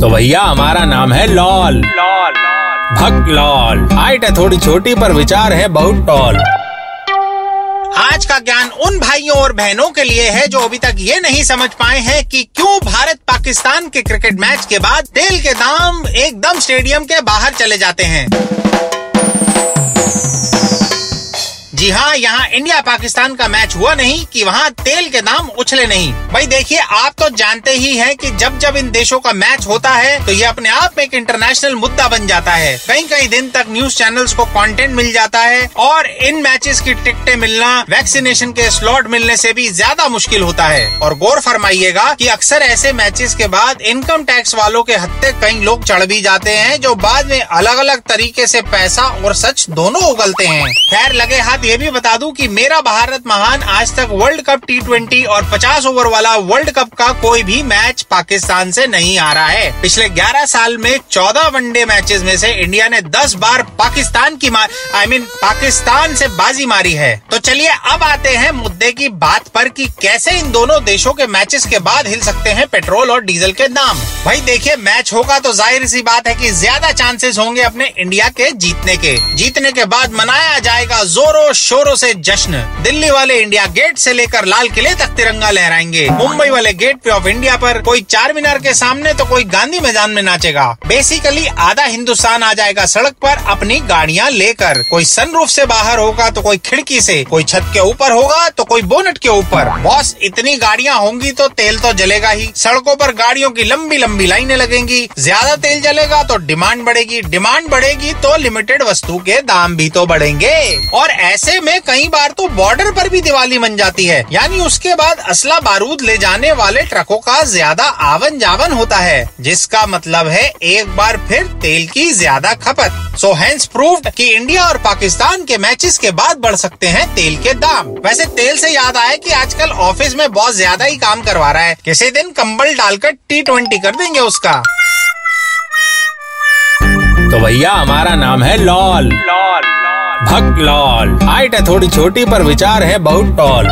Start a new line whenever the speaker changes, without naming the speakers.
तो भैया, हमारा नाम है लॉल।
लॉल
भक्त लॉल। हाइट है थोड़ी छोटी, पर विचार है बहुत टॉल।
आज का ज्ञान उन भाइयों और बहनों के लिए है जो अभी तक ये नहीं समझ पाए हैं कि क्यों भारत पाकिस्तान के क्रिकेट मैच के बाद तेल के दाम एकदम स्टेडियम के बाहर चले जाते हैं। जी हाँ यहाँ इंडिया पाकिस्तान का मैच हुआ नहीं कि वहाँ तेल के दाम उछले नहीं। भाई देखिए, आप तो जानते ही हैं कि जब जब इन देशों का मैच होता है तो ये अपने आप में एक इंटरनेशनल मुद्दा बन जाता है। कई कई दिन तक न्यूज़ चैनल्स को कंटेंट मिल जाता है और इन मैचेस की टिकटें मिलना वैक्सीनेशन के स्लॉट मिलने से भी ज़्यादा मुश्किल होता है। और गौर फरमाइएगा कि अक्सर ऐसे मैचेस के बाद इनकम टैक्स वालों के हत्ते कई लोग चढ़ भी जाते हैं, जो बाद में अलग अलग तरीके से पैसा और सच दोनों उगलते हैं। खैर, लगे हाथ ये भी बता दूँ कि मेरा भारत महान आज तक वर्ल्ड कप टी और 50 ओवर वाला वर्ल्ड कप का कोई भी मैच पाकिस्तान से नहीं आ रहा है। पिछले 11 साल में 14 वनडे मैचेस में से इंडिया ने 10 बार पाकिस्तान की आई मीन mean, पाकिस्तान से बाजी मारी है। तो चलिए अब आते हैं मुद्दे की बात पर कि कैसे इन दोनों देशों के मैचेस के बाद हिल सकते हैं पेट्रोल और डीजल के दाम। भाई देखिए मैच होगा तो ज़ाहिर सी बात है कि ज़्यादा चांसेस होंगे अपने इंडिया के जीतने के। जीतने के बाद मनाया जाएगा जोरों शोरों से जश्न। दिल्ली वाले इंडिया गेट से लेकर लाल किले तक तिरंगा लहराएँगे। मुंबई वाले गेट पे ऑफ़ इंडिया पर कोई चार मीनार के सामने तो कोई गांधी मैदान में नाचेगा। बेसिकली आधा हिंदुस्तान आ जाएगा सड़क पर अपनी गाड़ियाँ लेकर। कोई सनरूफ से बाहर होगा तो कोई खिड़की से। कोई छत के ऊपर होगा तो कोई बोनट के ऊपर। बॉस, इतनी गाड़ियाँ होंगी तो तेल तो जलेगा ही। सड़कों पर गाड़ियों की लंबी लंबी लाइनें लगेंगी। ज़्यादा तेल जलेगा तो डिमांड बढ़ेगी। डिमांड बढ़ेगी तो लिमिटेड वस्तु के दाम भी तो बढ़ेंगे। और ऐसे में कई बार तो बॉर्डर पर भी दिवाली बन जाती है। यानी उसके बाद असला बारूद ले जाने वाले ट्रकों का ज़्यादा आवन जावन होता है जिसका मतलब है एक बार फिर तेल की ज़्यादा खपत। सो हैंस प्रूव्ड कि इंडिया और पाकिस्तान के मैचेस के बाद बढ़ सकते हैं तेल के दाम। वैसे तेल से याद आया कि आजकल ऑफ़िस में बहुत ज़्यादा ही काम करवा रहा है। किसी दिन कंबल डालकर टी ट्वेंटी कर देंगे उसका।
तो भैया हमारा नाम है लॉल।
लॉल।
भक्त लॉल हाइट है थोड़ी छोटी पर विचार है बहुत टॉल